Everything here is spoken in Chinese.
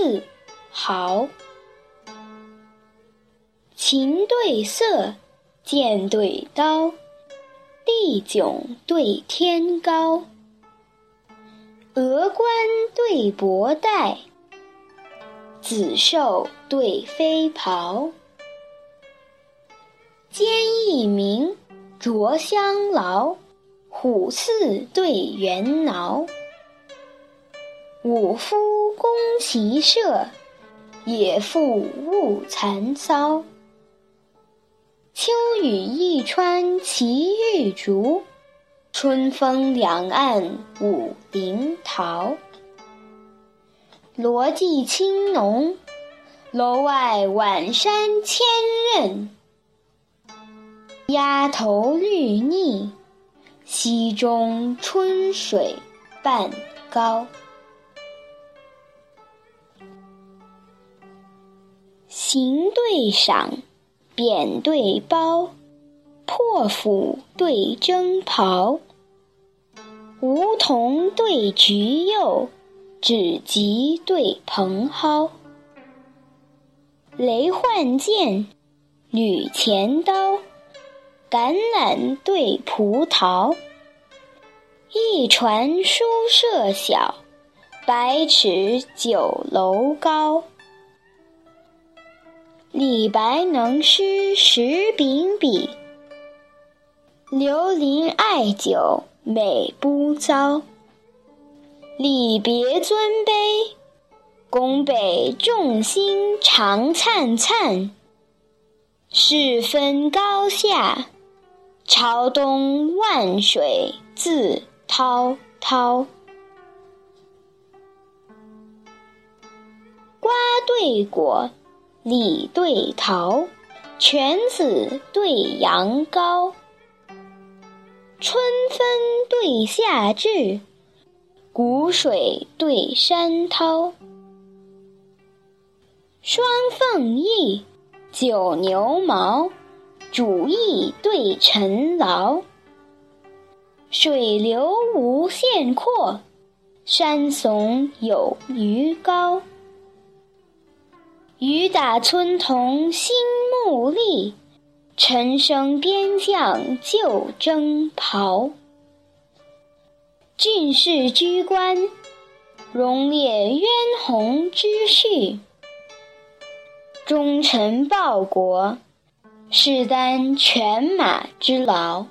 四豪。琴对瑟，剑对刀，地迥对天高。峨冠对博带，紫绶对飞袍。坚毅明，着相劳，虎刺对猿挠。五夫攻其射，野妇误蚕搔。秋雨一川奇玉竹，春风两岸舞灵桃。罗髻青浓，楼外晚山千仞。鸭头绿腻，溪中春水半高。行对赏，扁对褒，破釜对征袍。梧桐对菊柚，芷棘对蓬蒿。雷换剑，履前刀。橄榄对葡萄，一船书舍小，百尺酒楼高。李白能诗十秉笔，刘伶爱酒美不糟。礼别尊卑，拱北众星长灿灿。世分高下。朝东万水自滔滔，瓜对果，李对桃，犬子对羊羔，春分对夏至，谷水对山涛，双凤翼，九牛毛。主意对臣劳，水流无限阔，山耸有余高。雨打村童心木立，陈升边将旧征袍。郡士居官，荣列渊鸿之序；忠臣报国。是担犬马之劳。